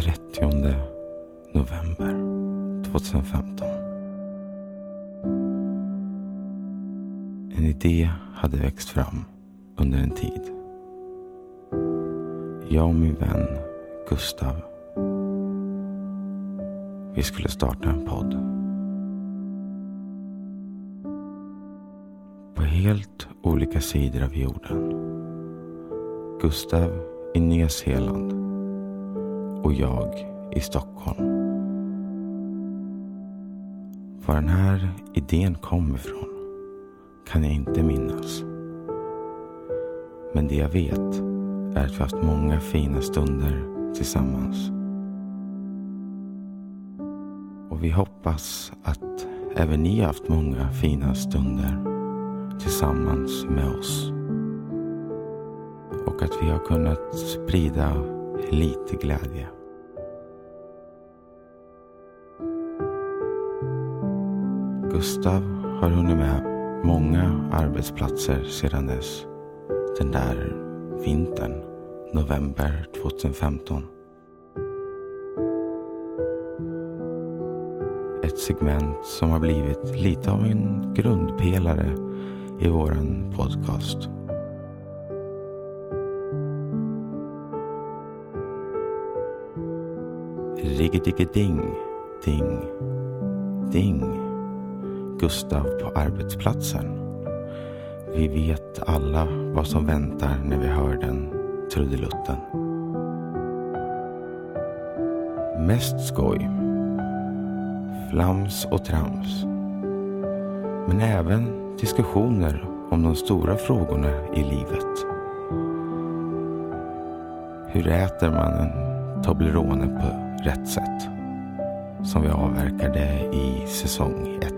30 november 2015. En idé hade växt fram under en tid. Jag och min vän Gustav. Vi skulle starta en podd. På helt olika sidor av jorden. Gustav i Nya Zeeland och jag i Stockholm. Var den här idén kom ifrån kan jag inte minnas. Men det jag vet är att vi haft många fina stunder tillsammans. Och vi hoppas att även ni har haft många fina stunder tillsammans med oss. Och att vi har kunnat sprida lite glädje. Gustav har hunnit med många arbetsplatser sedan dess. Den där vintern, november 2015. Ett segment som har blivit lite av en grundpelare i våran podcast. Riggedigge-ding, ding, ding. Gustav på arbetsplatsen. Vi vet alla vad som väntar när vi hör den trudelutten. Mest skoj. Flams och trams. Men även diskussioner om de stora frågorna i livet. Hur äter man en Toblerone på rätt sätt? Som vi avverkade i säsong 1.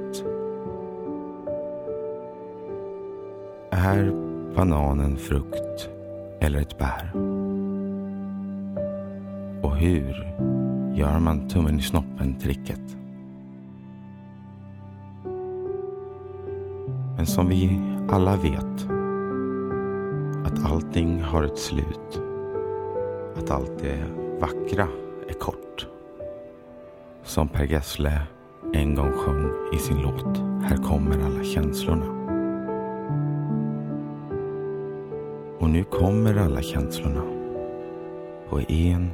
Är bananen frukt eller ett bär? Och hur gör man tummen i snoppen-tricket? Men som vi alla vet att allting har ett slut. Att allt det vackra är kort. Som Per Gessle en gång sjöng i sin låt Här kommer alla känslorna. Och nu kommer alla känslorna på en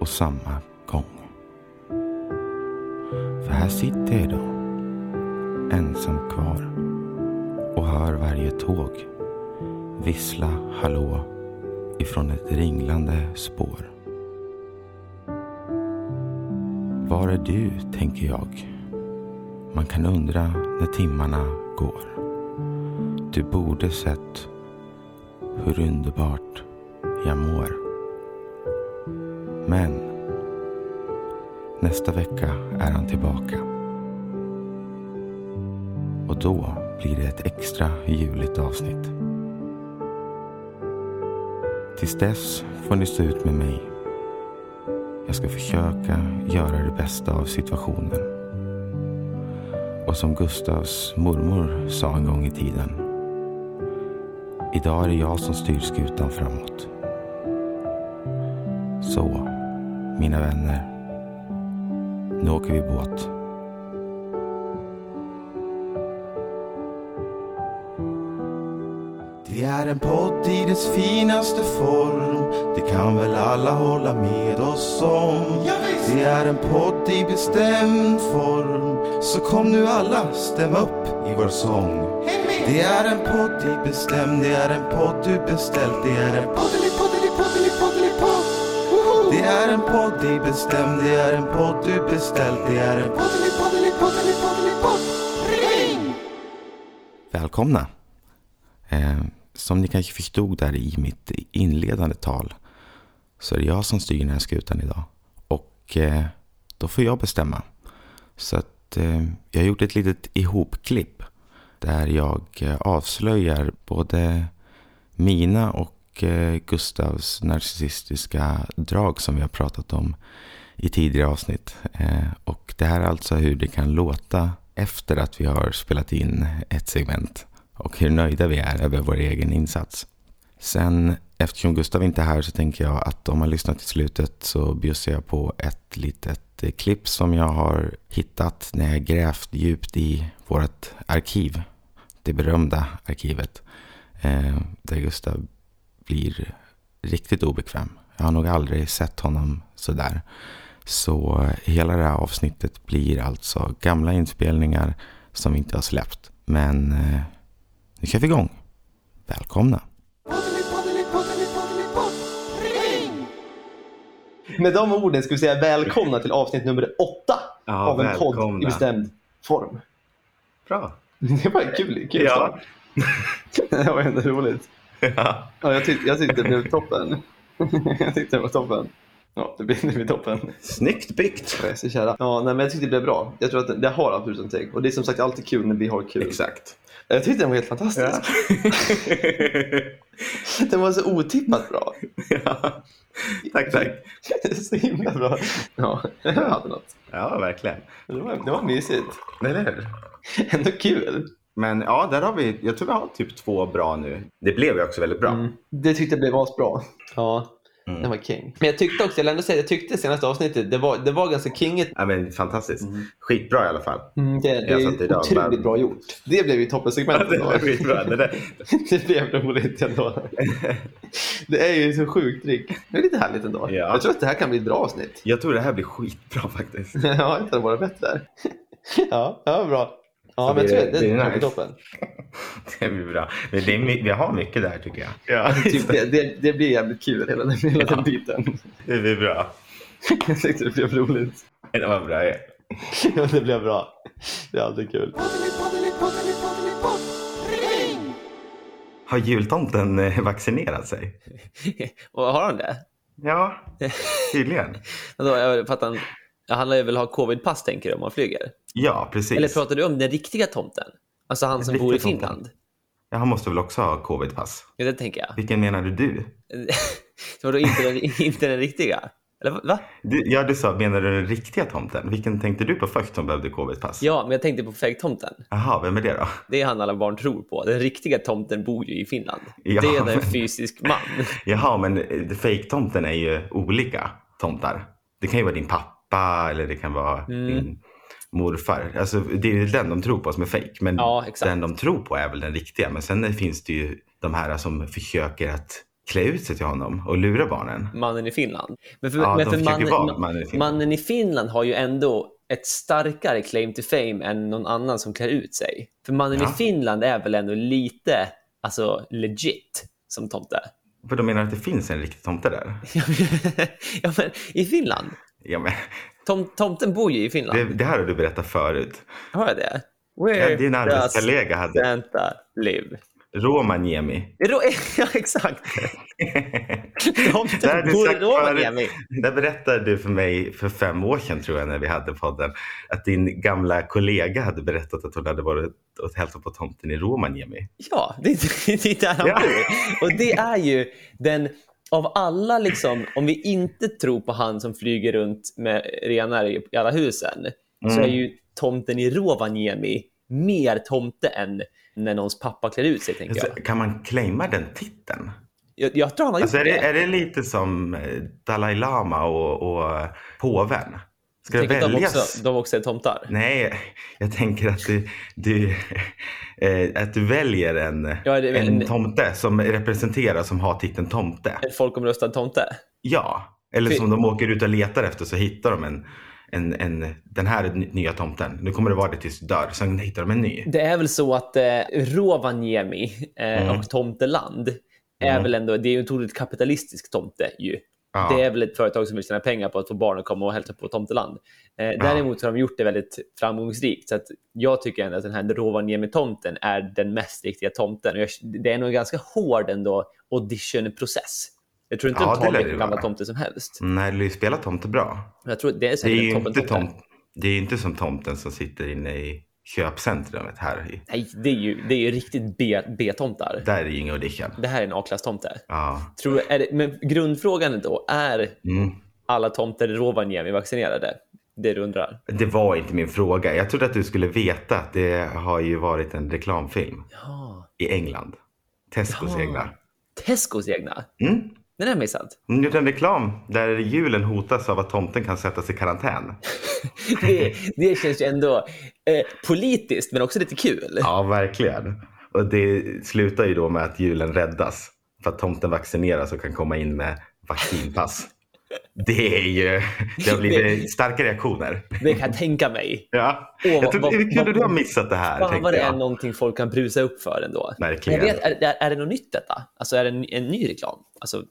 och samma gång. För här sitter jag idag, ensam kvar och hör varje tåg vissla hallå ifrån ett ringlande spår. Var är du, tänker jag. Man kan undra när timmarna går. Du borde sett hur underbart jag mår. Men nästa vecka är han tillbaka. Och då blir det ett extra juligt avsnitt. Tills dess får ni stå ut med mig. Jag ska försöka göra det bästa av situationen. Och som Gustavs mormor sa en gång i tiden. Idag är det jag som styr skutan framåt. Så, mina vänner. Nu åker vi båt. Dess finaste form Det kan väl alla hålla med oss om. Det är en podd i bestämd form Så kom nu alla, stäm upp i vår sång. Det är en podd i bestämd Det är en podd du beställt Det är en poddeli poddeli poddeli poddeli podd Det är en podd i bestämd Det är en podd du beställt Det är en poddeli poddeli poddeli poddeli podd Ring! Välkomna! Eh, som ni kanske förstod där i mitt inledande tal så är det jag som styr den här skutan idag. Och eh, då får jag bestämma. Så att eh, jag har gjort ett litet ihopklipp där jag eh, avslöjar både mina och eh, Gustavs narcissistiska drag som vi har pratat om i tidigare avsnitt. Eh, och det här är alltså hur det kan låta efter att vi har spelat in ett segment och hur nöjda vi är över vår egen insats. Sen eftersom Gustav inte är här så tänker jag att om man lyssnar till slutet så bjussar jag på ett litet eh, klipp som jag har hittat när jag grävt djupt i vårt arkiv. Det berömda arkivet. Eh, där Gustav blir riktigt obekväm. Jag har nog aldrig sett honom sådär. Så eh, hela det här avsnittet blir alltså gamla inspelningar som vi inte har släppt. Men eh, nu kör vi igång. Välkomna! Med de orden ska vi säga välkomna till avsnitt nummer åtta Ja, av en podd i bestämd form. Bra. Det var en kul, kul Ja. start. Det var ändå roligt. Ja. Ja, jag, tyck, jag tyckte det blev toppen. jag tyckte det var toppen. Ja, det blir, det blir toppen. Snyggt byggt. Ja, nej, men jag tyckte det blev bra. Jag tror att det, det har absolut någonting. Och det är som sagt alltid kul när vi har kul. Exakt. Jag tyckte den var helt fantastisk. Den var så otippat bra. ja. Tack, tack. så himla bra. Ja, jag hade något. Ja, verkligen. Det var, det var mysigt. Eller hur? Ändå kul. Men ja, där har vi, jag tror vi har typ två bra nu. Det blev ju också väldigt bra. Mm. Det tyckte jag blev asbra. Ja, Mm. den var king. Men jag tyckte också, jag ändå säga, jag tyckte senaste avsnittet, det var, det var ganska kingigt. Ja, men fantastiskt. Skitbra i alla fall. Mm, det, det Jag är idag otroligt bara- bra gjort. Det blev ju toppensegmentet. det var. Det där. det blev roligt ändå. Det är ju så sjukt trick. Det är lite härligt ändå. Ja. Jag tror att det här kan bli ett bra avsnitt. Jag tror det här blir skitbra faktiskt. ja, inte det vara bättre. ja, ja, bra. Ja, men jag det- tror det, det, det är är nice. toppen. Det blir bra. Men det är, vi har mycket där tycker jag. Ja, Typ det, det, det blir jävligt kul, hela den, hela den biten. det blir bra. jag tyckte det blev roligt. Det var bra. ja. Ja, det blev bra. Det är alltid kul. Har jultomten eh, vaccinerat sig? Och har han det? Ja, tydligen. Vadå, jag fattar han, lär väl ha covidpass tänker du om han flyger? Ja, precis. Eller pratar du om den riktiga tomten? Alltså han Den som bor i Finland? tomten. Ja, han måste väl också ha covidpass? Ja, det tänker jag. Vilken menar du? Vadå, inte den, inte den riktiga? Eller va- du? Ja, du sa, menar du den riktiga tomten? Vilken tänkte du på först som behövde covidpass? Ja, men jag tänkte på fake-tomten. Jaha, vem är det då? Det är han alla barn tror på. Den riktiga tomten bor ju i Finland. Ja, det är en men- fysisk man. Jaha, men eh, fake-tomten är ju olika tomtar. Det kan ju vara din pappa eller det kan vara Mm. din morfar. Alltså, det är ju den de tror på som är fake. Men Ja, den de tror på är väl den riktiga. Men sen finns det ju de här som försöker att klä ut sig till honom och lura barnen. Mannen i Finland. Men för, Ja, men för mannen, vara mannen i Finland. mannen i Finland har ju ändå ett starkare claim to fame än någon annan som klär ut sig. För mannen Ja. i Finland är väl ändå lite alltså, legit som tomte. För de menar att det finns en riktig tomte där. ja, men i Finland. Ja, men, Tom, tomten bor ju i Finland. det, det här har du berättat förut. Har jag det? Ja, Where din does arbetskollega hade Santa live? Rovaniemi. Ro- Ja, exakt. Tomten bor i förut- Där berättade du för mig för fem år sedan tror jag när vi hade podden att din gamla kollega hade berättat att hon hade varit och hälsat på tomten i Rovaniemi. Ja, det, det, det är där han Ja. bor. Och det är ju den, av alla, liksom, om vi inte tror på han som flyger runt med renar i, alla husen, så Mm. är ju tomten i Rovaniemi mer tomte än när någons pappa klär ut sig, tänker Alltså, jag. kan man claima den titeln? jag. Jag tror han har gjort Alltså, är, det, det. är det lite som eh, Dalai Lama och, och påven? Ska det Tänk att de väljas? också, de också är tomtar. Nej, jag tänker att du, du, eh, att du väljer en, Ja, det- en en- tomte som representerar, som har titeln tomte. En folkomröstad tomte. Ja, eller För- som de åker ut och letar efter så hittar de en, en, en, den här är ny- nya tomten. Nu kommer det vara det tills du dör. Sen hittar de en ny. Det är väl så att eh, Rovaniemi eh, Mm. och Tomteland är Mm. väl ändå, det är ju en otroligt kapitalistisk tomte ju. Ja. Det är väl ett företag som vill tjäna pengar på att få barn att komma och hälsa på Tomteland. Eh, däremot har de gjort det väldigt framgångsrikt. Så att jag tycker ändå att den här Rovaniemi-tomten är den mest riktiga tomten. Jag, det är nog en ganska hård ändå auditionprocess. Jag tror inte Ja, de det tar det vilken gamla tomte som helst. Nej, du spelar tomte bra. Jag tror det är Det är en ju toppen inte, tom, det är ju inte som tomten som sitter inne i köpcentrumet här. I, Nej, det är ju, det är ju riktigt B-tomtar. där är ju ingen audition. Det här är en A-klass-tomte. Ja. Tror, är det, men grundfrågan är då, är Mm. alla tomter i Rovaniemi vaccinerade? Det du undrar. Det var inte min fråga. Jag trodde att du skulle veta att det har ju varit en reklamfilm Ja. i England. Tescos Ja. egna. Tescos egna. Mm. Den har jag missat. De gjorde en reklam där julen hotas av att tomten kan sättas i karantän. Det, det känns ju ändå eh, politiskt men också lite kul. Ja, verkligen. Och det slutar ju då med att julen räddas för att tomten vaccineras och kan komma in med vaccinpass. Det är ju, det har blivit starka reaktioner. Det kan jag tänka mig. Ja. Åh, jag tror, vad- hur kunde du ha missat det här? Fan vad det jag. är någonting folk kan brusa upp för ändå. Verkligen. Jag vet, är, är, det något nytt detta? Alltså är det en, en ny reklam? Alltså,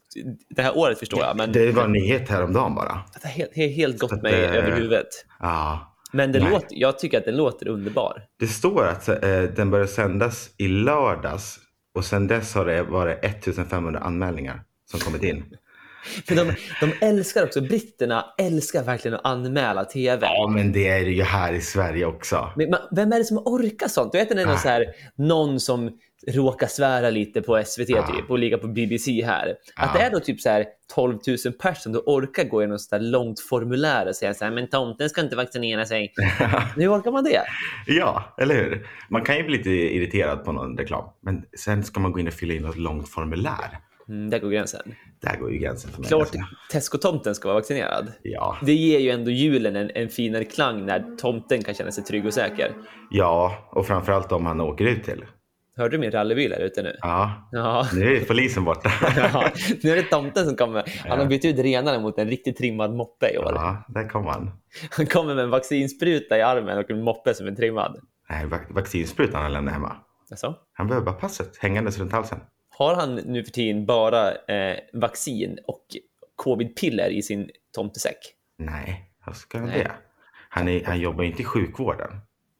det här året förstår jag, men Det var en nyhet häromdagen bara. det har helt, helt, helt gått att, mig eh, över huvudet. Ja. Men det nej. låter, jag tycker att den låter underbar. Det står att eh, den började sändas i lördags och sedan dess har det varit 1500 anmälningar som kommit in. För de, de älskar också, britterna älskar verkligen att anmäla tv. Ja, men det är det ju här i Sverige också. Men man- vem är det som orkar sånt? Du vet när det är någon, så här, någon som råkar svära lite på SVT Ah. typ, och ligga på BBC här. Att Ah. det är då typ så här 12 000 personer som då orkar gå igenom så där långt formulär och säga så här, men tomten ska inte vaccinera sig. Hur orkar man det? Ja, eller hur? Man kan ju bli lite irriterad på någon reklam, men sen ska man gå in och fylla in något långt formulär. Mm, där går gränsen. Där går ju gränsen för mig. Klart alltså. Tesco-tomten ska vara vaccinerad. Ja, Det ger ju ändå julen en, en finare klang när tomten kan känna sig trygg och säker. ja, och framförallt om han åker ut till. Hörde du min rallybil här ute nu? Ja, Ja. nu är polisen borta. ja. Nu är det tomten som kommer. Han har bytt ut renarna mot en riktigt trimmad moppe i år. Ja, där kom han. Han kommer med en vaccinspruta i armen och en moppe som är trimmad. Nej, vac- vaccinsprutan han lämnar hemma. Alltså, Han behöver bara passet hängandes runt halsen. har han nu för tiden bara eh, vaccin och covidpiller i sin tomtesäck? Nej, vad ska han det? Han, är, han jobbar ju inte i sjukvården.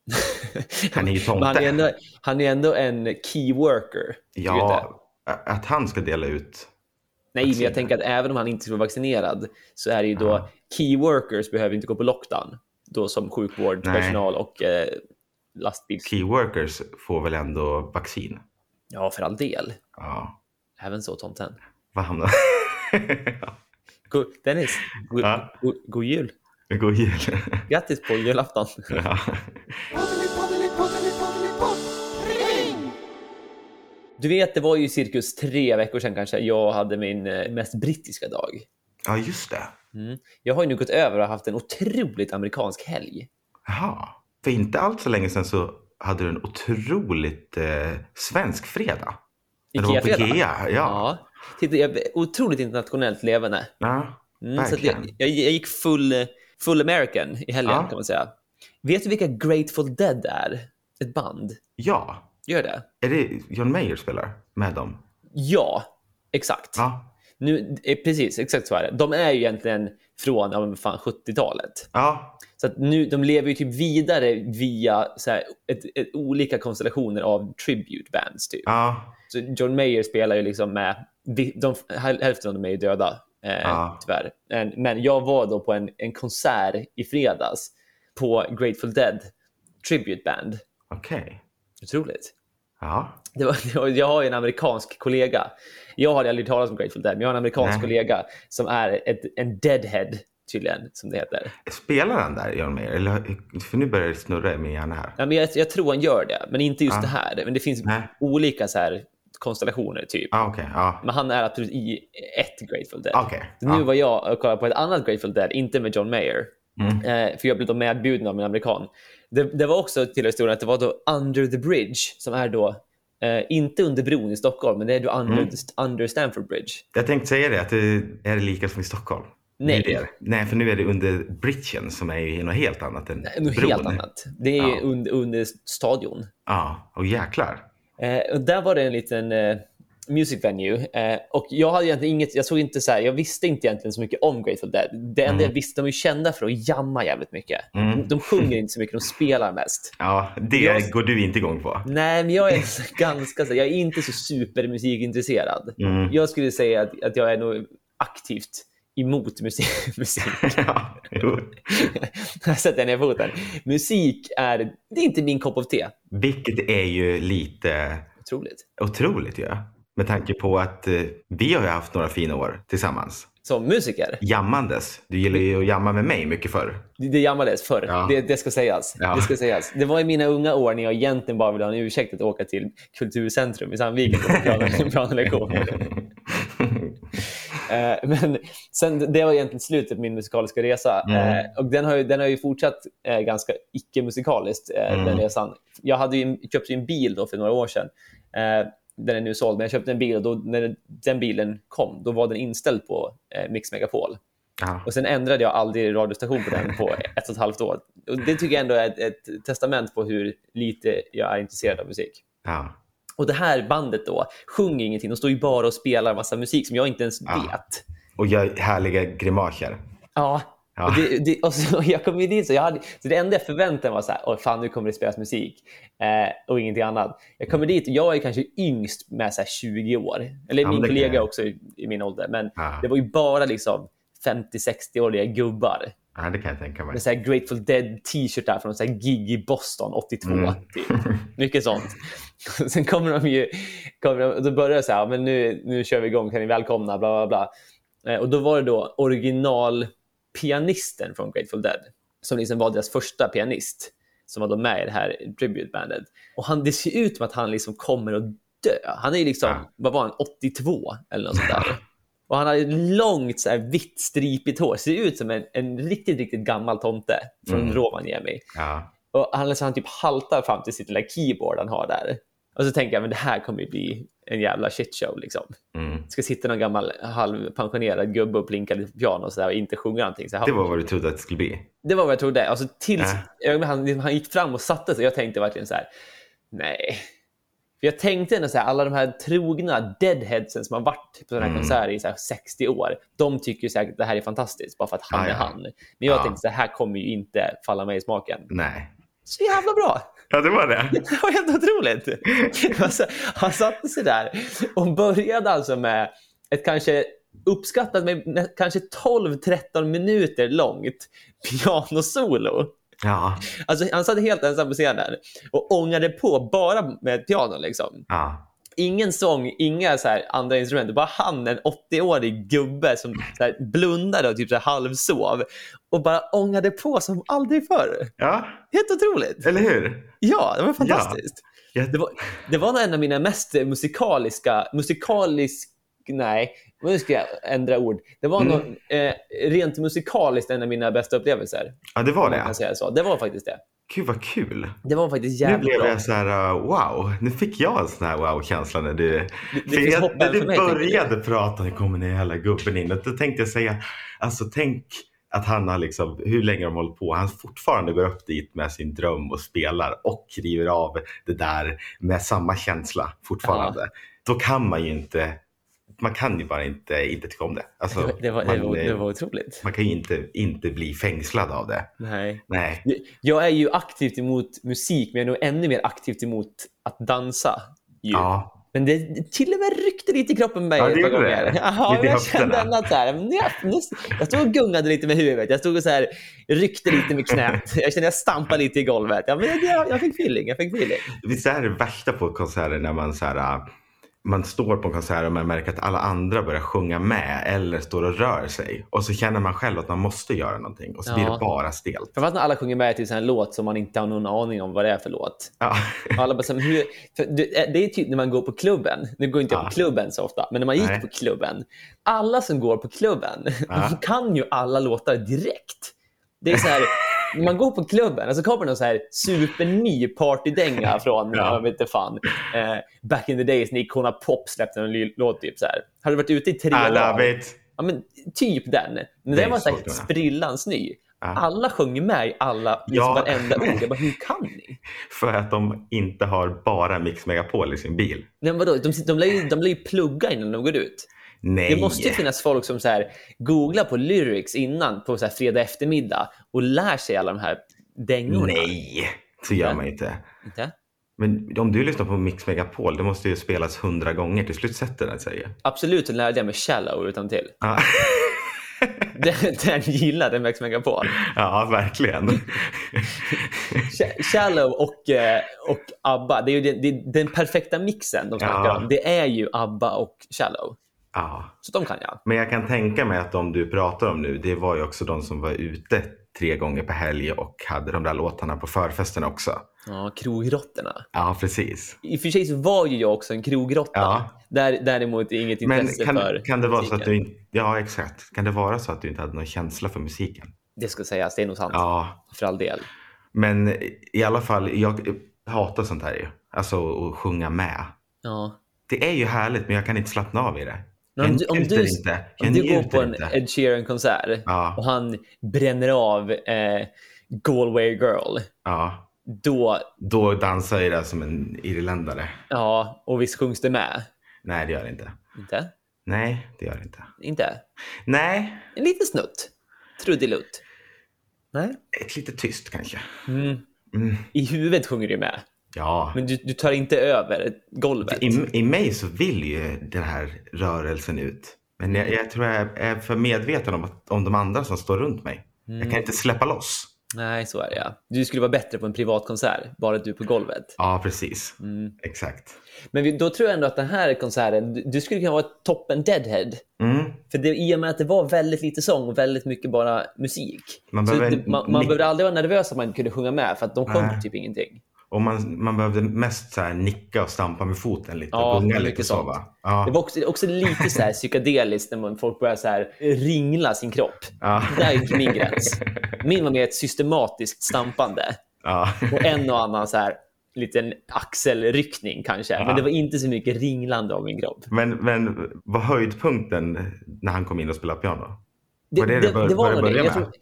Han är ju Men han är tomte. ändå, han är ändå en key worker. Ja, att han ska dela ut. Nej, men jag vacciner. tänker att även om han inte skulle vara vaccinerad så är det ju då key workers behöver inte gå på lockdown. Då som sjukvårdspersonal och eh, lastbils... Key workers får väl ändå vaccin? Ja, för all del. Ja, Även så tomten. vad hamnar... Dennis, god, Ja. god, god jul. God jul. Grattis på julafton. Ja. Du vet, det var ju cirkus tre veckor sedan kanske jag hade min eh, mest brittiska dag. ja, just det. Mm. Jag har ju nu gått över och haft en otroligt amerikansk helg. Jaha. För inte allt så länge sedan så hade du en otroligt eh, svensk fredag. Ikea-fredag. Ikea. Ja. Ja. Titta, jag otroligt internationellt levande. ja. Mm, så att jag, verkligen. jag, jag gick full, eh, full American i helgen Ja. kan man säga. Vet du vilka Grateful Dead är? Ett band. Ja. Gör det? Är det John Mayer spelar med dem? Ja, exakt. Ja. Nu, eh, precis, exakt så är det. De är ju egentligen från ja, men fan, 70-talet. Ja. Så nu, de lever ju typ vidare via så här, ett, ett, olika konstellationer av tribute bands. Typ. Ja. Så John Mayer spelar ju liksom med, de, häl- hälften av dem är ju döda, Ja. tyvärr. Men, men jag var då på en, en konsert i fredags på Grateful Dead Tribute Band. Okej. Otroligt. Ja. Det var, det var, jag har ju en amerikansk kollega. Jag hade aldrig talat om Grateful Dead, men jag har en amerikansk Nej. kollega som är ett, en deadhead, tydligen, som det heter. Spelar han där, John Mayer? Eller, för nu börjar det snurra i min hjärna här. Ja, men jag, jag tror han gör det, men inte just Ja. det här. Men det finns Nej. olika så här konstellationer, typ. Ja, okej. Ja. Men han är absolut i ett Grateful Dead. Ja. Nu var jag och kollade på ett annat Grateful Dead, inte med John Mayer. Mm. Eh, för jag blev då medbjuden av en amerikan. Det, det var också till historien att det var då Under the Bridge, som är då eh, inte under bron i Stockholm, men det är då under, Mm. under Stamford Bridge. Jag tänkte säga det, att det är det lika som i Stockholm. Nej. Det. Nej, för nu är det under bridgen som är ju något helt annat än Något bron. helt annat. Det är Ja. under, under stadion. Ja, och jäklar. Eh, och där var det en liten eh, music venue. Eh, och jag hade egentligen inget, jag såg inte så här, jag visste inte egentligen så mycket om Grateful Dead. Det enda Mm. jag visste, de är kända för att jamma jävligt mycket. Mm. De, de sjunger inte så mycket, de spelar mest. Ja, det Jag- går du inte igång på. Nej, men jag är ganska så, jag är inte så supermusikintresserad. Mm. Jag skulle säga att, att jag är nog aktivt emot musik. musik. ja. Här sätter jag ner foten. Musik är, det är inte min kopp av te. Vilket är ju lite Otroligt. otroligt. Ja. Med tanke på att eh, vi har ju haft några fina år tillsammans. Som musiker. Jammandes. Du gillar ju att jamma med mig mycket förr. Det, det jammades förr. Ja. Det, det, ska sägas. Ja. det ska sägas. Det var i mina unga år när jag egentligen bara ville ha en ursäkt att åka till Kulturcentrum i Sandviken på en piano- pianolektion. Eh, Men sen, det var egentligen slutet på min musikaliska resa. Mm. Eh, och den har ju, den har ju fortsatt eh, ganska icke-musikaliskt, eh, Mm. den resan. Jag hade ju, köpte ju en bil då för några år sedan. Eh, den är nu såld, men jag köpte en bil och då, när den bilen kom, då var den inställd på eh, Mix Megapol. Ja. Och sen ändrade jag aldrig radiostation på den på ett och ett halvt år. Och det tycker jag ändå är ett, ett testament på hur lite jag är intresserad av musik. Ja. Och det här bandet då sjunger ingenting. De står ju bara och spelar massa musik som jag inte ens Ja. vet. Och gör härliga grimaser. Ja. Ja. Och det, det, och så, jag kom ju dit så jag hade, så det enda jag förväntade mig var så här, Åh, fan nu kommer det spelas musik eh, och ingenting annat. Jag kommer dit och jag är kanske yngst med så här 20 år. Eller Ja, min kollega jag. också i, i min ålder. Men det var ju bara liksom 50-60-åriga gubbar ja, det kan jag tänka mig. med så här Grateful Dead t-shirtar från så här gig i Boston 82. Mm. Typ. Mycket sånt. Sen kommer de ju, kommer de, då börjar det så här, men nu, nu kör vi igång, kan ni välkomna, bla bla bla. Eh, Och då var det då originalpianisten från Grateful Dead som liksom var deras första pianist som var då med i det här tribute-bandet. Och han, det ser ut som att han liksom kommer att dö. Han är liksom, Ja. vad var han, 82 eller något sånt där. Och han har långt så här, vitt stripigt hår. Ser ut som en, en riktigt, riktigt gammal tomte från Mm. Rovaniemi. Ja. Och han, liksom, han typ haltar fram till sitt lilla keyboard han har där. Och så tänker jag, men det här kommer ju bli en jävla shitshow. Liksom. Mm. Ska sitta någon gammal halvpensionerad gubbe och plinka lite piano och, så där, och inte sjunga någonting. Så här, Det var vad du trodde att det skulle bli. det var vad jag trodde. Alltså, tills Äh. han, han gick fram och satte sig. Jag tänkte verkligen så här, nej. För jag tänkte ändå så här, alla de här trogna deadheadsen som har varit på sådana här Mm. konserter i så här 60 år, de tycker säkert att det här är fantastiskt bara för att han Ja, är ja. han. Men jag Ja. tänkte så här, här kommer ju inte falla mig i smaken. Nej. Så jävla bra! Ja, det var det. Det var helt otroligt. Alltså, han satte sig där och började alltså med ett kanske uppskattat med kanske 12-13 minuter långt pianosolo. Ja. Alltså, han satt helt ensam på scenen och ångade på bara med ett piano. Liksom. Ja. Ingen sång, inga så andra instrument. Bara han, en 80-årig gubbe som så blundade och typ så halvsov och bara ångade på som aldrig förr. Ja, Helt otroligt. eller hur? Ja, det var fantastiskt. Ja. Det var, det var en av mina mest musikaliska, musikalisk, nej, nu ska jag ändra ord. Det var Mm. nog eh, rent musikaliskt en av mina bästa upplevelser. Ja, det var det. kan säga så. Det var faktiskt det. Gud vad kul. Det var faktiskt Nu jävligt blev bra. jag så här, uh, wow. Nu fick jag en sån här wow-känsla när du, det för finns jag, när du för mig, började prata. Nu kommer den jävla gubben in. Och då tänkte jag säga, alltså tänk att han har liksom, hur länge de hållit på. Han fortfarande går upp dit med sin dröm och spelar och river av det där med samma känsla fortfarande. Då kan man ju inte, man kan ju bara inte, inte tycka om det. Alltså, Det var, det, var, man, det, var, det eh, var otroligt. man kan ju inte, inte bli fängslad av det. Nej. Nej. Jag är ju aktivt emot musik, men jag är nog ännu mer aktivt emot att dansa. Ju. Ja, Men det till och med ryckte lite i kroppen med Ja, mig det ett par gånger. Jaha, Lite jag kände ändå att så här, jag, jag stod och gungade lite med huvudet. Jag stod och så här, ryckte lite med knät. Jag kände att jag stampade lite i golvet. Ja, men jag, jag fick feeling. Jag fick feeling. Visst är det värsta på konserter när man så här, man står på en konsert och man märker att alla andra börjar sjunga med eller står och rör sig. Och så känner man själv att man måste göra någonting och så blir Ja. det bara stelt. Framförallt när alla sjunger med till en låt som man inte har någon aning om vad det är för låt. Ja. Alla bara, hur, för det, är typ när man går på klubben. Nu går inte jag Ja. på klubben så ofta, men när man gick Nej. på klubben. Alla som går på klubben, Ja. kan ju alla låtar direkt. Det är så här, man går på klubben och så kommer någon så här superny partydänga från, Ja. jag vet inte fan, eh, back in the days när Icona Pop släppte en låt typ så här. Hade varit ute i tre I love it. Ja, men typ den. Men Det den var så här sprillans ny. Ja. Alla sjunger med i alla, liksom Ja. varenda ord. Jag bara, hur kan ni? För att de inte har bara Mix Megapol i sin bil. Men vadå? De, de, lär ju, de lär ju plugga innan de går ut. Nej. Det måste ju finnas folk som så här, googlar på lyrics innan på så här fredag eftermiddag och lär sig alla de här dängorna. Nej, så gör man inte. Inte? Men om du lyssnar på Mix Megapol, det måste ju spelas hundra gånger. Till slut sätter den sig. Absolut så lärde jag mig shallow utan till. Ja. Den, den gillade Max Megapol. Ja, verkligen. Sh- Shallow och, eh, och ABBA, det är ju den, den perfekta mixen de snackar Ja. om. Det är ju ABBA och Shallow. Ja. Så de kan jag. Men jag kan tänka mig att de du pratar om nu, det var ju också de som var ute tre gånger per helg och hade de där låtarna på förfesten också. Ja, krogrotterna. Ja, precis. I och för sig så var ju jag också en krogrotta. Ja. Där, däremot inget Men intresse kan, för kan det vara så att musiken. du inte... Ja, exakt. Kan det vara så att du inte hade någon känsla för musiken? Det ska sägas, det är nog sant. Ja, För all del. men i alla fall, jag hatar sånt här ju. Alltså att sjunga med. Ja. Det är ju härligt, men jag kan inte slappna av i det. Men om du, om du, inte. Om du går på en inte. Ed Sheeran-konsert Ja. och han bränner av eh, Galway Girl, Ja, då, då dansar jag där som en irländare. ja, och visst sjungs det med? Nej, det gör det inte. Inte? Nej, det gör det inte. Inte? Nej, En liten snutt. Trudelutt. Nej? ett lite tyst kanske. Mm. Mm. I huvudet sjunger du med, Ja, men du, du tar inte över golvet. I, I mig så vill ju den här rörelsen ut. Men jag, jag tror jag är för medveten om, att, om de andra som står runt mig. Jag Mm. kan inte släppa loss. Nej, så är det ja. Du skulle vara bättre på en privatkonsert, bara du på golvet. Ja, precis. Mm. Exakt. Men vi, då tror jag ändå att den här konserten, du, du skulle kunna vara toppen deadhead. Mm. För det, i och med att det var väldigt lite sång och väldigt mycket bara musik. Man behöver det, man, man behövde aldrig vara nervös att man inte kunde sjunga med, för att de sjöng typ ingenting. Och man, man behövde mest så nicka och stampa med foten lite Ja, och gunga lite så va? Ja. Det var också, också lite så här psykedeliskt när man, folk börjar så här ringla sin kropp. Ja. Där gick min gräns. Min var mer ett systematiskt stampande Ja. och en och annan så här liten axelryckning kanske. Men det var inte så mycket ringlande av min kropp. Men, men var höjdpunkten när han kom in och spelade piano? Det, Var det det, det det, bör- var nog det. Jag tror,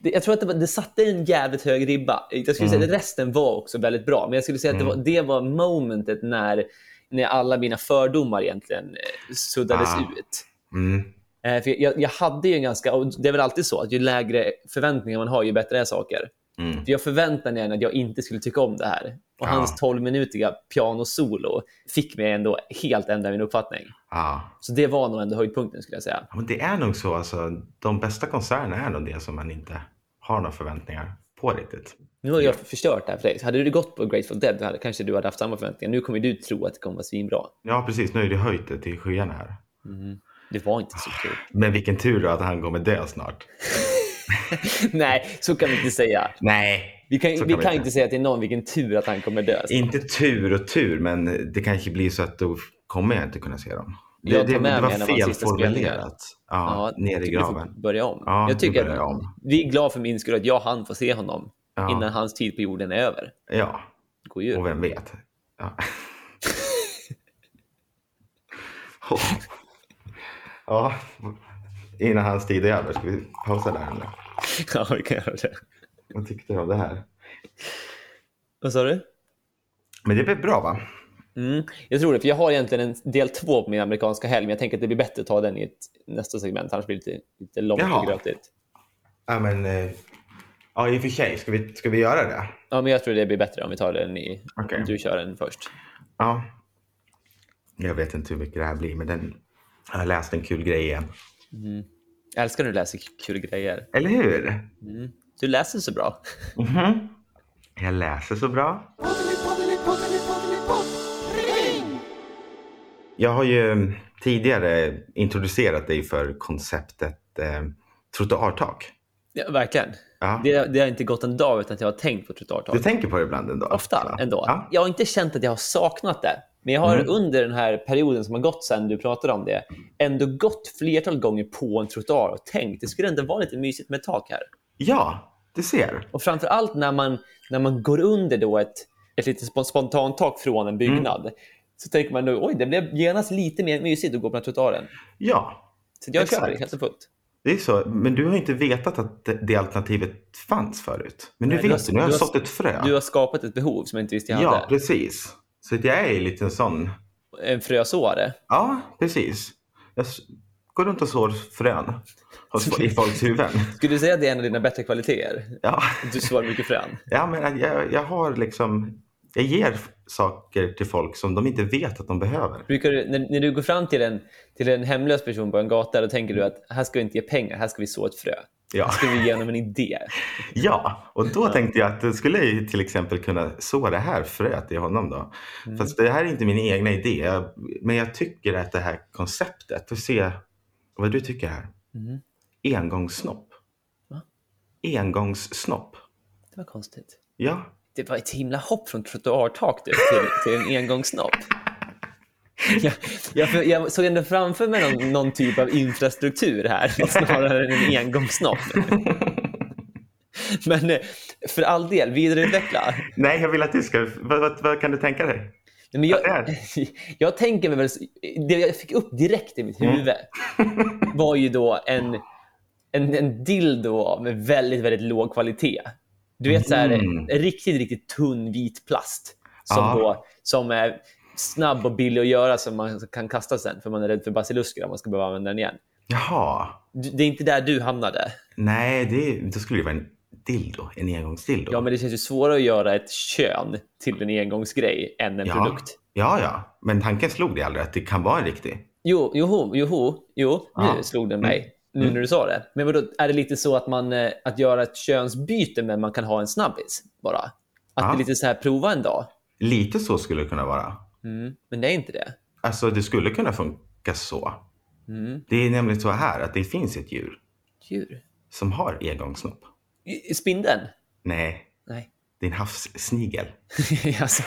jag tror att det, var, det satte en jävligt hög ribba. Jag skulle Mm. säga att resten var också väldigt bra. Men jag skulle säga att det, var, det var momentet när, när alla mina fördomar egentligen eh, suddades Ah. ut. Mm. Eh, för jag, jag hade ju en ganska, det är väl alltid så, att ju lägre förväntningar man har, ju bättre är saker. Mm. För jag förväntade mig att jag inte skulle tycka om det här. Och Ja. hans 12-minutiga pianosolo fick mig ändå helt ändra min uppfattning. Ja. Så det var nog ändå höjdpunkten skulle jag säga. Ja, Men det är nog så. Alltså, de bästa konserterna är nog det som man inte har några förväntningar på riktigt. Nu har jag förstört det här för dig. Hade du gått på Grateful Dead, hade kanske du hade haft samma förväntningar. Nu kommer du tro att det kommer vara svinbra. Ja, precis. Nu är det höjt det till skyarna här. Det var inte så kul. Men vilken tur då att han kommer dö snart. Nej, så kan vi inte säga. Nej, Vi kan, Så vi kan kan inte säga till någon vilken tur att han kommer dö. inte tur och tur, men det kanske blir så att då kommer jag inte kunna se dem. Det, Jag tar det, med det mig var hans fel formulerat. Ja, ner i tycker du får graven. Börja om. Ja, jag nu tycker jag om. vi är glada för min skull att jag hann få se honom Ja. innan hans tid på jorden är över. Ja, God jul. och vem vet. Ja. Oh. ja, innan hans tid är över. Ska vi pausa där eller? Ja, vi kan göra det. Vad tyckte du om det här? Vad sa du? Men det blev bra va? Mm, jag tror det, för jag har egentligen en del två på min amerikanska helg, men jag tänker att det blir bättre att ta den i ett nästa segment, annars blir det lite, lite långt Jaha. och grötigt. Ja, men... eh, Ja, i och för sig. Ska vi, ska vi göra det? Ja, men jag tror det blir bättre om vi tar den i... Om Du kör den först. Ja. Jag vet inte hur mycket det här blir, men den... Jag har läst en kul grej igen. Jag älskar när du läser kul grejer. Eller hur? Du läser så bra. Mhm. Jag läser så bra. Jag har ju tidigare introducerat dig för konceptet eh, trottoartak. Ja, verkligen. Ja. Det, det har inte gått en dag utan att jag har tänkt på trottoartak. Du tänker på det ibland ändå? Ofta va? ändå. Ja. Jag har inte känt att jag har saknat det. Men jag har Mm. under den här perioden som har gått sedan du pratade om det ändå gått flertal gånger på en trottoar och tänkt det skulle ändå vara lite mysigt med tak här. Ja, du ser. Och framför allt när man, när man går under då ett, ett lite spon- spontantak från en byggnad Mm. så tänker man då, oj, det blev genast lite mer mysigt att gå på den trottoaren. Ja, Så jag Exakt. det helt och fullt. det är så. Men du har inte vetat att det, det alternativet fanns förut. Men nu Nej, du vet har- du. Nu har du jag sått ett frö. Du har skapat ett behov som jag inte visste jag Ja, hade. precis. Så jag är lite en sån. En frösåare. Ja, precis. Jag går runt och sår frön i folks huvuden. Skulle du säga att det är en av dina bättre kvaliteter? Ja, Du sår mycket frön. ja men jag, jag har liksom Jag ger saker till folk som de inte vet att de behöver. Brukar du, när, när du går fram till en, till en hemlös person på en gata, då tänker du att här ska vi inte ge pengar, här ska vi så ett frö. Ja. Här ska vi ge honom en idé. Ja, och då tänkte jag att skulle jag till exempel kunna så det här fröet i honom då. Mm. Fast det här är inte min egna idé, men jag tycker att det här konceptet, får se vad du tycker här. Mm. Engångssnopp. Va? Engångssnopp. Det var konstigt. Ja, Det var ett himla hopp från trottoartak till, till en engångssnopp. Jag, jag, jag såg ändå framför mig någon, någon typ av infrastruktur här snarare än en engångssnopp. Men eh, för all del, vidareutveckla. nej jag vill att du ska, vad, vad, vad kan du tänka dig? Nej, Men jag, jag tänker mig väl, det jag fick upp direkt i mitt huvud var ju då en, en, en dildo med väldigt, väldigt låg kvalitet. Du vet så här, Mm. en riktigt, riktigt tunn vit plast som, då, som är snabb och billig att göra som man kan kasta sen för man är rädd för basilusker om man ska behöva använda den igen. Jaha, Det är inte där du hamnade. nej det, då skulle det vara en dildo, en engångsdildo. Ja, men det känns ju svårare att göra ett kön till en engångsgrej än en ja. produkt. Ja, ja, men tanken slog det aldrig att det kan vara en riktig. Jo, joho, joho, jo, nu Ja. slog den mig. Nu Mm. när du sa det. Men vadå, är det lite så att man eh, att göra ett könsbyte men man kan ha en snabbis bara? Att Ja. det är lite så här prova en dag. Lite så skulle det kunna vara. Mm. Men det är inte det. Alltså det skulle kunna funka så. Mm. Det är nämligen så här att det finns ett djur Djur. som har engångssnopp. I- Spindeln? Nej, Nej. det är en havssnigel. alltså.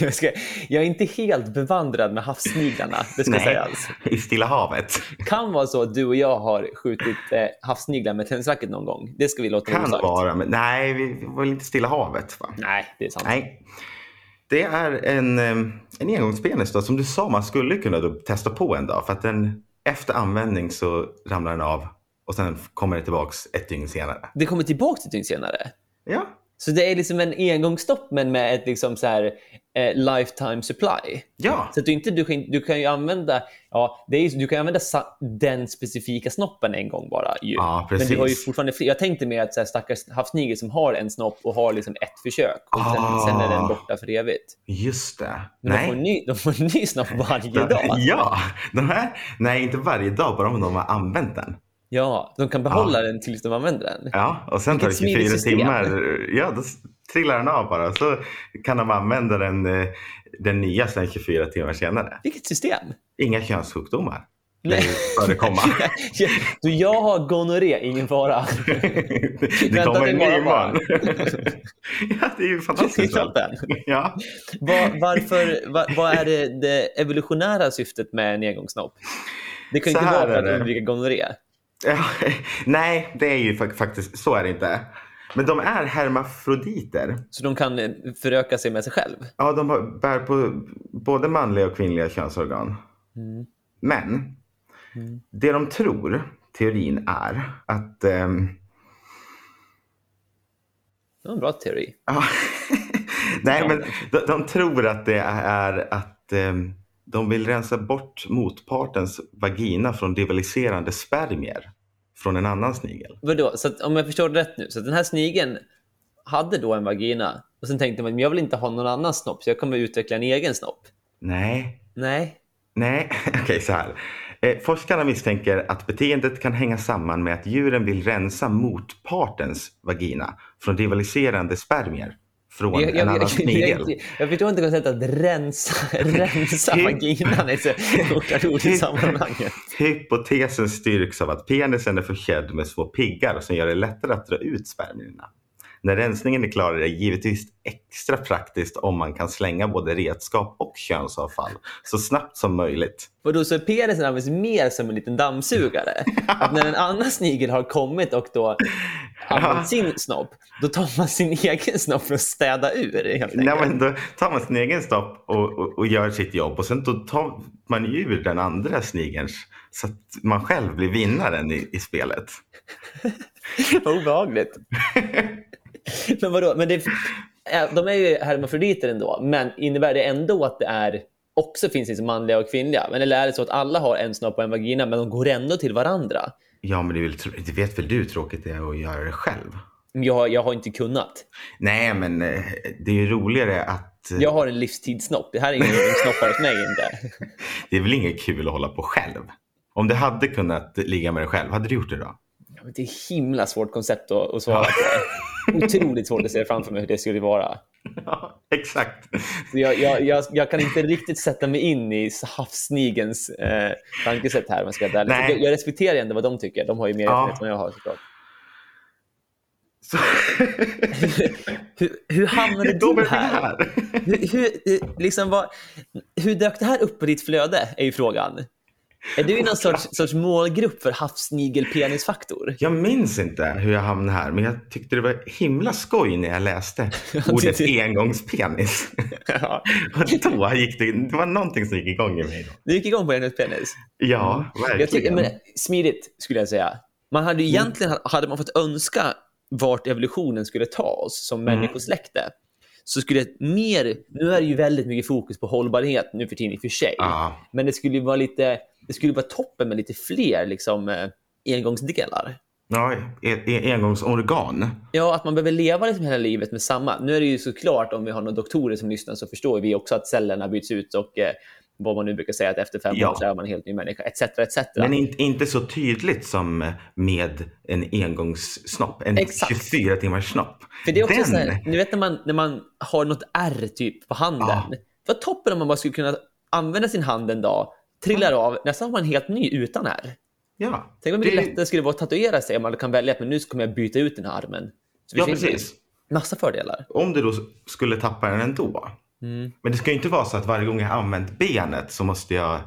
jag, ska, jag är inte helt bevandrad med havssniglarna, det ska Nej, sägas. i Stilla havet. kan vara så att du och jag har skjutit eh, havssniglar med tennisracket någon gång. Det ska vi låta Kan osagt. vara, men nej, vi var väl inte Stilla havet va? Nej, det är sant. Nej. Det är en, eh, en engångspenis då, som du sa man skulle kunna testa på en dag. För att den, efter användning så ramlar den av och sen kommer den tillbaks ett dygn senare. Det kommer tillbaka ett dygn senare. Ja, Så det är liksom en engångsstopp men med ett liksom så här, eh, lifetime supply. ja, Så att du, inte, du, kan, du kan ju använda, ja, det är, ju- du kan använda den specifika snoppen en gång bara. Ju. Ja, men du har ju precis. fortfarande fler. Jag tänkte mer att så här, stackars havssnigel som har en snopp och har liksom ett försök och sen, Ah. sen är den borta för evigt. just det. Men de får, en ny, de får en ny snopp varje dag. Ja, de här, nej inte varje dag, bara om de har använt den. Ja, de kan behålla den tills de använder den. Ja, och sen tar det Vilket smidigt 24 system. timmar. Ja, då trillar den av bara. Så kan de använda den, eh, den nya sen 24 timmar senare. Vilket system! Inga könssjukdomar Nej. förekomma. Ja, du, jag har gonorré, ingen fara. det Vänta kommer en ny morgon. man. ja, det är ju fantastiskt. Ja. Var, varför, va, vad är det, det evolutionära syftet med en engångssnopp? Det kan ju inte vara för att undvika gonorré. Nej, det är ju fak- faktiskt så är det inte. Men de är hermafroditer. Så de kan eh, föröka sig med sig själv. Ja, de bär på både manliga och kvinnliga könsorgan. Mm. Men det de tror, teorin är att ehm, Det var en bra teori. Nej, men de, de tror att det är att ehm, de vill rensa bort motpartens vagina från rivaliserande spermier från en annan snigel. Vadå? Så att, om jag förstår rätt nu, så den här snigeln hade då en vagina och sen tänkte man men jag vill inte ha någon annan snopp så jag kommer utveckla en egen snopp. Nej, Nej. nej, okej så här. Eh, forskarna misstänker att beteendet kan hänga samman med att djuren vill rensa motpartens vagina från rivaliserande spermier från Jag, en jag, annan jag, snigel. jag, jag förstår inte konceptet att rensa, rensa vaginan är så stort ord i sammanhanget. Hypotesen styrks av att penisen är försedd med små piggar som gör det lättare att dra ut spermierna. När rensningen är klar är det givetvis extra praktiskt om man kan slänga både redskap och könsavfall så snabbt som möjligt. Och då så penisen används mer som en liten dammsugare. Att när en annan snigel har kommit och då använt sin snopp, då tar man sin egen snopp för att städa ur. Nej, men då tar man sin egen stopp och, och, och gör sitt jobb och sen då tar man ur den andra snigelns så att man själv blir vinnaren i, i spelet. Vad obehagligt. men vadå? Men det, de är ju hermafroditer ändå, men innebär det ändå att det är också finns liksom manliga och kvinnliga? Men eller är det så att alla har en snopp och en vagina, men de går ändå till varandra? Ja, men det, väl, det vet väl du hur tråkigt det är att göra det själv? Jag, jag har inte kunnat. Nej, men eh, det är ju roligare att... eh, Jag har en livstidssnopp. Det här är ingen snoppar hos mig inte. Det är väl inget kul att hålla på själv? Om du hade kunnat ligga med dig själv, hade du gjort det då? Ja, men Det är himla svårt koncept att, att svara på. Otroligt svårt att se framför mig hur det skulle vara. Ja, exakt. Så Jag, jag, jag, jag kan inte riktigt sätta mig in i havssnigens eh, tankesätt här. jag ska. Jag, jag respekterar ändå vad de tycker. De har ju mer Ja. erfarenhet än vad jag har såklart. Så... Hur, hur hamnade du här? här. Hur, hur, eh, liksom vad, hur dök det här upp på ditt flöde? är ju frågan. Är du i någon sorts, sorts målgrupp för havssnigelpenisfaktor? Jag minns inte hur jag hamnade här, men jag tyckte det var himla skoj när jag läste ordet det- engångspenis. Ja. Och då gick det, det var någonting som gick igång i mig. Då. Du gick igång på enhetspenis. Ja, verkligen. Jag tycker, men, smidigt skulle jag säga. Man hade ju egentligen hade man fått önska vart evolutionen skulle ta oss som Mm. människosläkte. Så skulle det mer, nu är det ju väldigt mycket fokus på hållbarhet nu för tiden i och för sig. Ja, Men det skulle ju vara lite, det skulle vara toppen med lite fler liksom, eh, engångsdelar. ja e- e- engångsorgan. Ja, att man behöver leva liksom hela livet med samma. Nu är det ju såklart, om vi har några doktorer som lyssnar så förstår vi också att cellerna byts ut och eh, vad man nu brukar säga att efter fem Ja. år så är man en helt ny människa, etc. etc. Men in, inte så tydligt som med en engångssnopp. En Exakt. 24 timmars snopp. För det är också Den, så här, ni vet när man, när man har något ärr typ på handen. Ja. Det var toppen om man bara skulle kunna använda sin hand en dag, trillar av, nästan har man en helt ny utan ärr. ja, Tänk om det, det- lättare skulle vara att tatuera sig om man kan välja att men nu kommer jag byta ut den här armen. Så ja, precis. Massa fördelar. Om du då skulle tappa den ändå. Mm. Men det ska ju inte vara så att varje gång jag använt benet så måste jag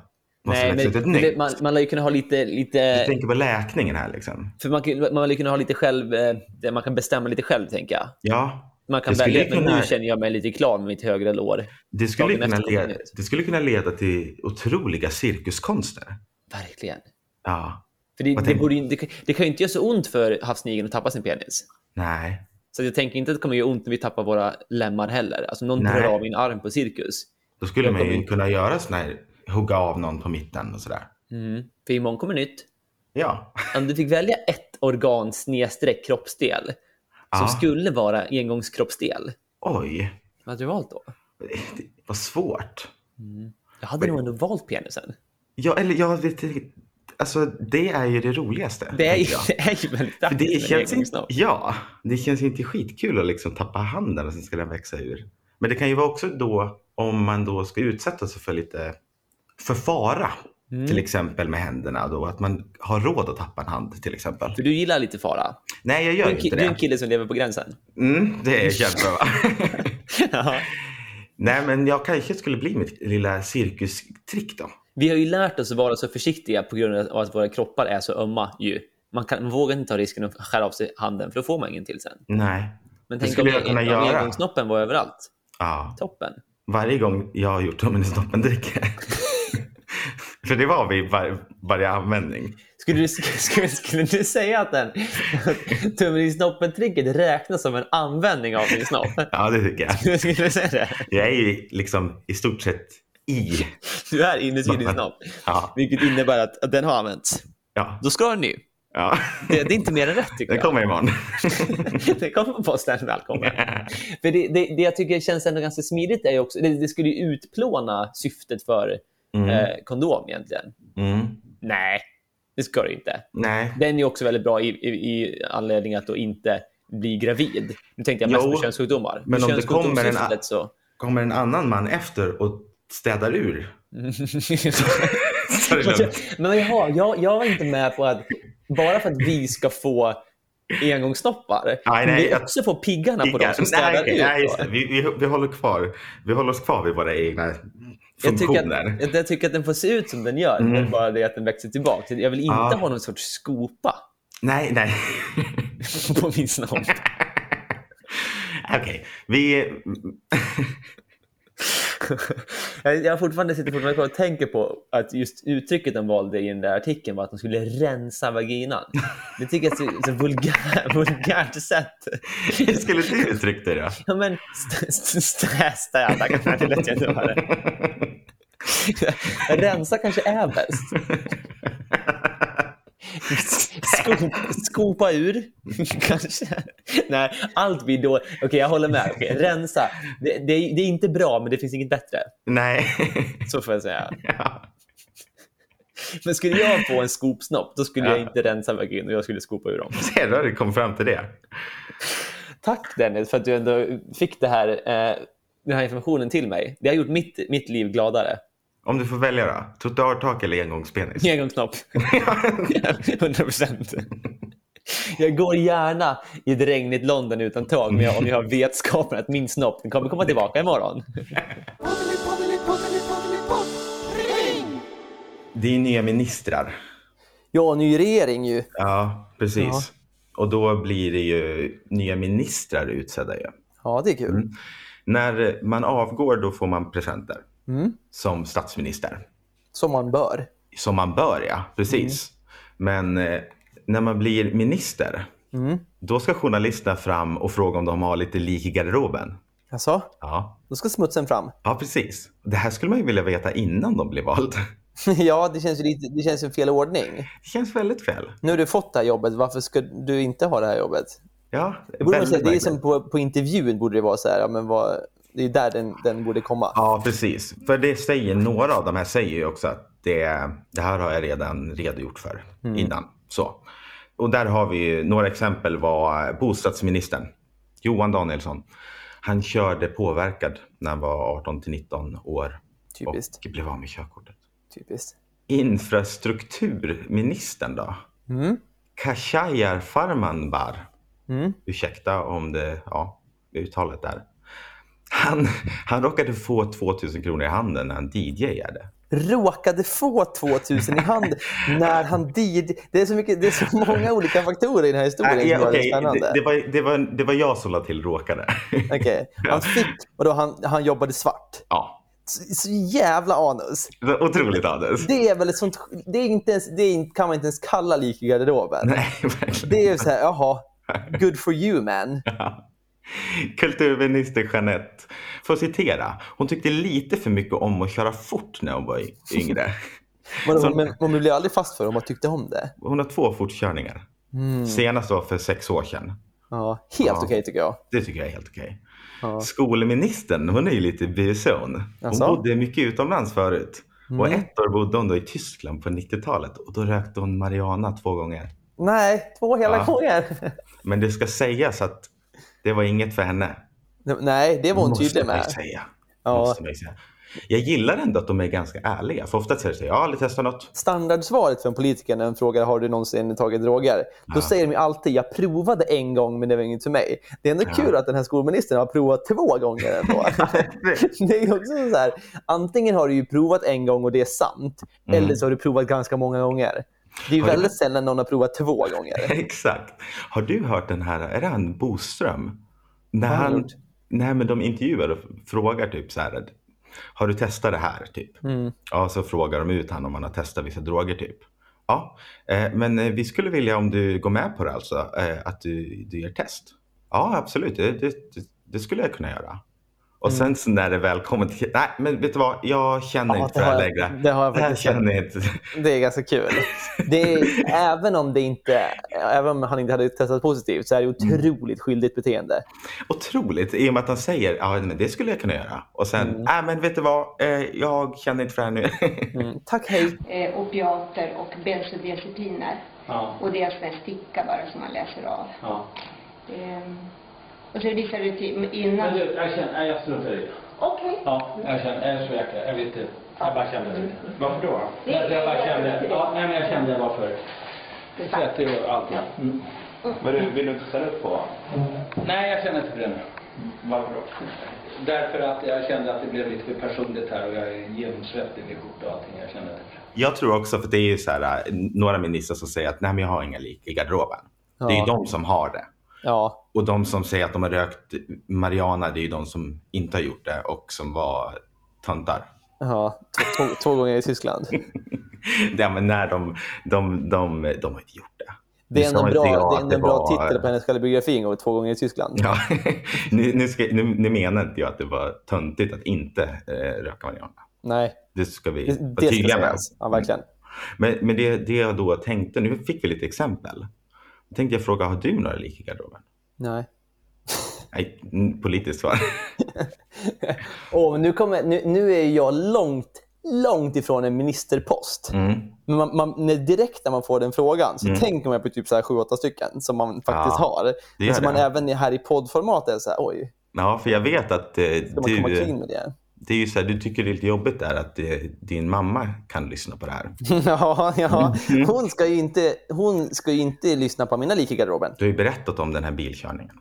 måste Nej, ut ett men, nytt. man, man lär ju kunna ha lite, lite tänker på läkningen här liksom. för man, man lär ju kunna ha lite själv, eh, man kan bestämma lite själv tänker jag. Ja, Man kan välja, men kunna- nu känner jag mig lite klar med mitt högre lår. det skulle, kunna leda, det. skulle kunna leda till otroliga cirkuskonster. Verkligen. Ja, För det, det, borde, det, det kan ju inte göra så ont för havsnigeln att tappa sin penis. nej. Så jag tänker inte att det kommer göra ont när vi tappar våra lemmar heller. Alltså någon Nej. drar av min arm på cirkus. Då skulle Jag man ju kunna göra sån här, hugga av någon på mitten och sådär. Mm. För imorgon kommer nytt. Ja, Om du fick välja ett organ snedstreck kroppsdel som Ja. skulle vara engångskroppsdel, oj, vad hade du valt då? det var svårt. Jag hade nog ändå valt penisen. Ja, eller jag vet inte. Alltså, det är ju det roligaste. Det är, ju, det är ju väldigt För det känns inte, ja, det känns inte skitkul att liksom tappa handen och sen ska den växa ur. Men det kan ju vara också då om man då ska utsätta sig för lite för fara. Mm. Till exempel med händerna då, att man har råd att tappa en hand till exempel. För du gillar lite fara. Nej, jag gör en inte du är en det. kille som lever på gränsen. Mm, det är jättebra. va? Ja. Nej, men jag kanske skulle bli mitt lilla cirkustrick då. Vi har ju lärt oss att vara så försiktiga på grund av att våra kroppar är så ömma. Ju. Man, kan, man vågar inte ta risken att skära av sig handen för då får man ingen till sen. Nej. Men Det tänk om, jag kunna om göra. engångssnoppen var överallt. Ja. Toppen. Varje gång jag har gjort tummen i snoppen dricker. För det var vid var, varje användning. Skulle du, skulle, skulle du säga att den tummen i snoppen-tricket räknas som en användning av din snopp? Ja, det tycker jag. Skulle du säga det? Jag är ju liksom i stort sett i. Du är inuti din snopp, Ja, vilket innebär att, att den har använts. ja, Då ska du ha en ny. ja. Det, det är inte mer än rätt tycker Det kommer imorgon. det kommer på posten. Välkommen. För det, det, det jag tycker känns ändå ganska smidigt är ju också, det, det skulle ju utplåna syftet för Mm. eh, kondom egentligen. Mm. Nej, det ska det inte. Nej, Den är också väldigt bra i, i, i anledning att då inte bli gravid. Nu tänkte jag mest Jo, på könssjukdomar. men om det kommer en- så... kommer en annan man efter och städar ur. Men jaha, jag, jag var inte med på att bara för att vi ska få engångssnoppar, Nej, nej, vi jag- också får piggarna på dem som städar nej, ut. nej. Vi, vi, vi, håller kvar, vi håller oss kvar vid våra egna Jag tycker, att, jag tycker att den får se ut som den gör, Mm. men bara det att den växer tillbaka. Jag vill inte Ja. ha någon sorts skopa Nej, nej. på min snopp. Okej, vi... Jag jag fortfarande sitter fortfarande kvar och tänker på att just uttrycket de valde i den där artikeln var att de skulle rensa vaginan. Det tycker jag är så, så vulgär, vulgärt sätt. Hur skulle du uttrycka det då? Ja, men st- st- st- städa kanske det lät jättebra. Rensa kanske är bäst. Skop, skopa ur, kanske. Nej, allt blir då... Okej, jag håller med. Okej, rensa. Det, det, är, det är inte bra, men det finns inget bättre. Nej. Så får jag säga. ja. Men skulle jag få en skopsnopp, då skulle Ja. jag inte rensa vagin och jag skulle skopa ur dem. Ser du, du kom fram till det. Tack Dennis för att du ändå fick det här, eh, den här informationen till mig. Det har gjort mitt, mitt liv gladare. Om du får välja då? Trottoartak eller engångspenis? Engångsknopp. 100 procent. Jag går gärna i ett regnigt London utan tag men jag, om jag har vetskapen att min snopp den kommer komma tillbaka imorgon. Det är nya ministrar. Ja, ny regering ju. Ja, precis. Ja. Och då blir det ju nya ministrar utsedda ju. Ja, det är kul. När man avgår då får man presenter Mm. som statsminister. Som man bör. Som man bör ja, precis. Men eh, när man blir minister, Mm. då ska journalisterna fram och fråga om de har lite lik i garderoben. Alltså, Ja, då ska smutsen fram. ja precis. Det här skulle man ju vilja veta innan de blir vald. ja, det känns ju lite, det känns som fel ordning. Det känns väldigt fel. Nu har du fått det här jobbet, varför ska du inte ha det här jobbet? Ja, Det, borde man säga, det är som på, på intervjun borde det vara så här, ja, men vad, det är där den, den borde komma. Ja, precis. För det säger några av de här säger ju också att det, det här har jag redan redogjort för innan. Så. Och där har vi ju, några exempel var bostadsministern Johan Danielsson. Han körde påverkad när han var 18 till 19 år Typiskt. och blev av med körkortet. Typiskt. Infrastrukturministern då? Mm. Kashayar Farmanbar. Mm. Ursäkta om det, ja, uttalet där. Han, han råkade få 2000 kronor i handen när han DJade. Råkade få 2000 i hand när han did. Det är så, mycket, det är så många olika faktorer i den här historien ja, som gör det det, var, det, var, det var jag som la till råkade. Okej. Han fick, och då han, han jobbade svart. ja, Så, så jävla anus. otroligt Anders. Det är väl ett sånt, det, är inte ens, det kan man inte ens kalla lik i garderoben. Nej, verkligen. Det är så här, jaha, good for you man. Kulturminister Jeanette får citera. Hon tyckte lite för mycket om att köra fort när hon var yngre. Men, Så- men, man blir aldrig fast för om man tyckte om det. Hon har två fortkörningar. Senast var för sex år sedan. Ja, helt Ja. okej tycker jag. Det tycker jag är helt okej. Ja. Skolministern, hon är ju lite buson. Hon Jaså? bodde mycket utomlands förut. Och ett år bodde hon då i Tyskland på 90-talet och då rökte hon marijuana två gånger. Nej, två hela Ja. gånger. Men det ska sägas att det var inget för henne. Nej, det var hon tydlig med. säga. Ja. Måste man ju säga. Jag gillar ändå att de är ganska ärliga. För ofta säger de jag har aldrig testat något. Standardsvaret för en politiker när en frågar har du någonsin tagit droger? Då säger de alltid jag provade en gång men det var inget för mig. Det är ändå kul att den här skolministern har provat två gånger ändå. det är också så här, antingen har du provat en gång och det är sant eller så har du provat ganska många gånger. Det är ju. Har du- väldigt sällan någon har provat två gånger. Exakt. Har du hört den här, är det han Boström? När Vad han nej men de intervjuar och frågar typ så här. Har du testat det här? Typ. Mm. Ja, så frågar de ut han om han har testat vissa droger typ. Ja, eh, men eh, vi skulle vilja om du går med på det alltså, eh, att du, du gör test. Ja, absolut, det, det, det skulle jag kunna göra. Och sen så när det väl kommer till, nej men vet du vad, jag känner Ja, inte för det här längre. det har jag faktiskt känner jag inte. Det är ganska kul. Det är, även, om det inte, även om han inte hade testat positivt så är det otroligt skyldigt beteende. Otroligt, i och med att han säger ja men det skulle jag kunna göra. Och sen, nej men vet du vad, eh, jag känner inte för det här nu. Mm. Tack, hej. eh, opiater och bensodiazepiner. Ja. Och det är en sticka bara som man läser av. Ja. Ehm, och så visar det till innan... Men du, jag känner, nej, jag struntar i det. Okej. Ja, jag känner, jag är så jäkla, jag vet inte. Jag bara kände det. Varför då? Det Därför jag bara är- kände, ja, nej men jag kände varför. Det är svettig och allt. Mm. Men du, vill du inte ställa upp på? Nej, jag känner inte för det nu. Varför då? Därför att jag kände att det blev lite för personligt här och jag är genomsvettig vid skjorta och allting. Jag kände inte för det. Jag tror också, för det är ju så här, äh, några ministrar som säger att nej men jag har inga lik i garderoben. Det är ju Ja. de som har det. Ja, Och de som säger att de har rökt marijuana, det är ju de som inte har gjort det och som var töntar. ja. Två, gånger i Tyskland. ja, men när de, de, de, de har inte gjort det. Det är inte bra, det är det bra var- titel på hennes självbiografi en gång, två gånger i Tyskland. Ja, nu, nu, ska, nu, nu menar inte jag att det var töntigt att inte eh, röka marijuana. Nej, Det ska vi det, vara tydliga med. Ja, verkligen. Men, men det, det jag då tänkte, nu fick vi lite exempel. Då tänkte jag fråga, har du några lik i garderoben? Nej. Nej, politiskt svar. Men nu, kommer, nu, nu är jag långt, långt ifrån en ministerpost. Mm. Men man, man, direkt när man får den frågan så Mm. tänker man på typ så här sju, åtta stycken som man faktiskt Ja, har. Men som man även är här i poddformat är så här, oj, Ja, för jag vet att eh, ska man komma du, med det? Det är ju så här, du tycker det är lite jobbigt där att eh, din mamma kan lyssna på det här. ja, ja. Mm. Hon, ska ju inte, hon ska ju inte lyssna på mina lik i garderoben. Du har ju berättat om den här bilkörningen.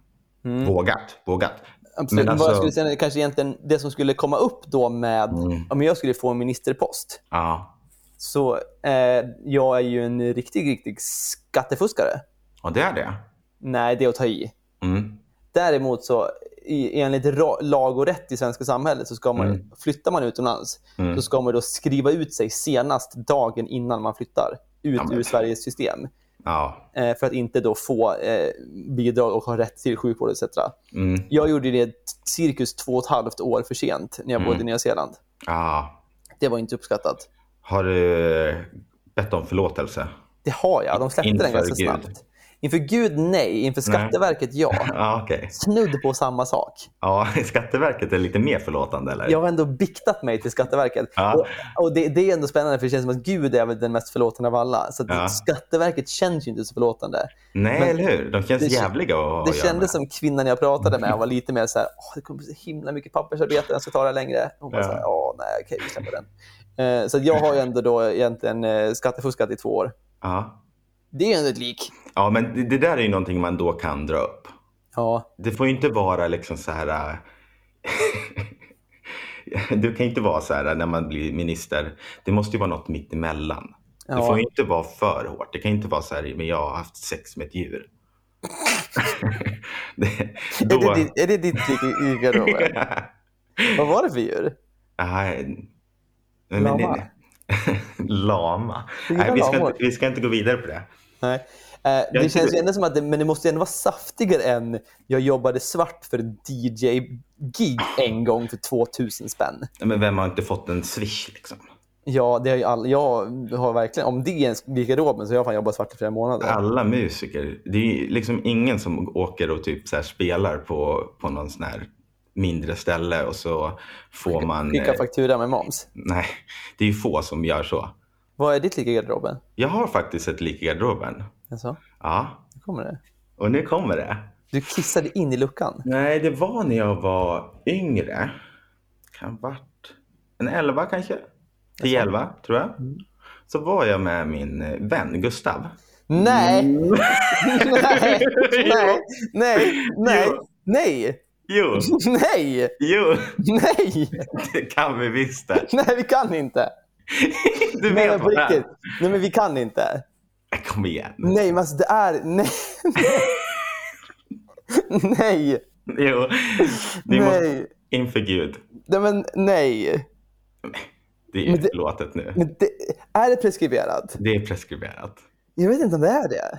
Vågat, vågat. Absolut. Men Vad jag alltså- skulle säga kanske egentligen det som skulle komma upp då med Mm. om jag skulle få en ministerpost. Ja, Så eh, jag är ju en riktig, riktig skattefuskare. och det är det. Nej, det är att ta i. Mm. Däremot så i, enligt lag och rätt i svenska samhället så ska man, Mm. flyttar man utomlands Mm. så ska man då skriva ut sig senast dagen innan man flyttar ut Ja, ur Sveriges system. Ja. Eh, för att inte då få eh, bidrag och ha rätt till sjukvård etc. Mm. Jag gjorde det cirkus två och ett halvt år för sent när jag Mm. bodde i Nya Zeeland. ja. Det var inte uppskattat. Har du bett om förlåtelse? Det har jag. De släppte Inför den ganska Gud. snabbt. Inför Gud, nej. Inför Nej. Skatteverket, ja. Ja, okej. Snudd på samma sak. Ja, Skatteverket är lite mer förlåtande, eller? Jag har ändå biktat mig till Skatteverket. Ja. Och, och det, det är ändå spännande för det känns som att Gud är den mest förlåtande av alla. Så Ja. Skatteverket känns ju inte så förlåtande. Nej, Men eller hur? De känns det- jävliga att Det kändes som kvinnan jag pratade med. Var lite mer så här, Åh, det kommer bli så himla mycket pappersarbete, jag ska ta det längre. Hon var Ja. så här, ja, nej, okej, vi släpper den. Eh, Så jag har ju ändå då egentligen eh, skattefuskat i två år. Ja. Det är ju ändå ett lik. Ja, men det, det där är ju någonting man då kan dra upp. Ja, Det får ju inte vara liksom så här... äh, du kan inte vara så här när man blir minister. Det måste ju vara något mitt emellan. Det Ja. får ju inte vara för hårt. Det kan inte vara så här, men jag har haft sex med ett djur. det, är, då... det ditt, är det ditt i garderoben? Vad var det för djur? Nej. Men Lama. det- Lama. Du gillar Nej, vi ska, inte, vi ska inte gå vidare på det. Nej. Eh, det känns ju ändå som att det, men det måste ändå vara saftigare än jag jobbade svart för DJ-gig en gång för 2000 spänn. Men vem har inte fått en swish liksom? Ja, det har ju all, jag har verkligen, om det är en garderoben så har jag fan jobbat svart i flera månader. Alla musiker. Det är ju liksom ingen som åker och typ så spelar på, på någon sån här mindre ställe och så får man... Skicka eh, faktura med moms. nej, det är ju få som gör så. Vad är ditt lik i garderoben? Jag har faktiskt ett lik i garderoben. Alltså, Ja, hur kommer det? och nu kommer det. Du kissade in i luckan. Nej, det var när jag var yngre. Kan varit en 11 kanske. 10-11 tror jag. Så var jag med min eh, vän Gustav. Nej! Mm. nej! Nej! Nej! Nej! Jo. Nej! Jo, Nej! jo, Nej! det kan vi visst det. Nej, vi kan inte! Du vet men vad det är. Nej, men vi kan inte. Kom igen. Nej, men alltså det är... Nej! Nej! Jo, ni måste Nej! inför Gud. Nej, men nej! Det är ju Men det- förlåtet nu. Men det, är det preskriberat? Det är preskriberat. Jag vet inte om det är det.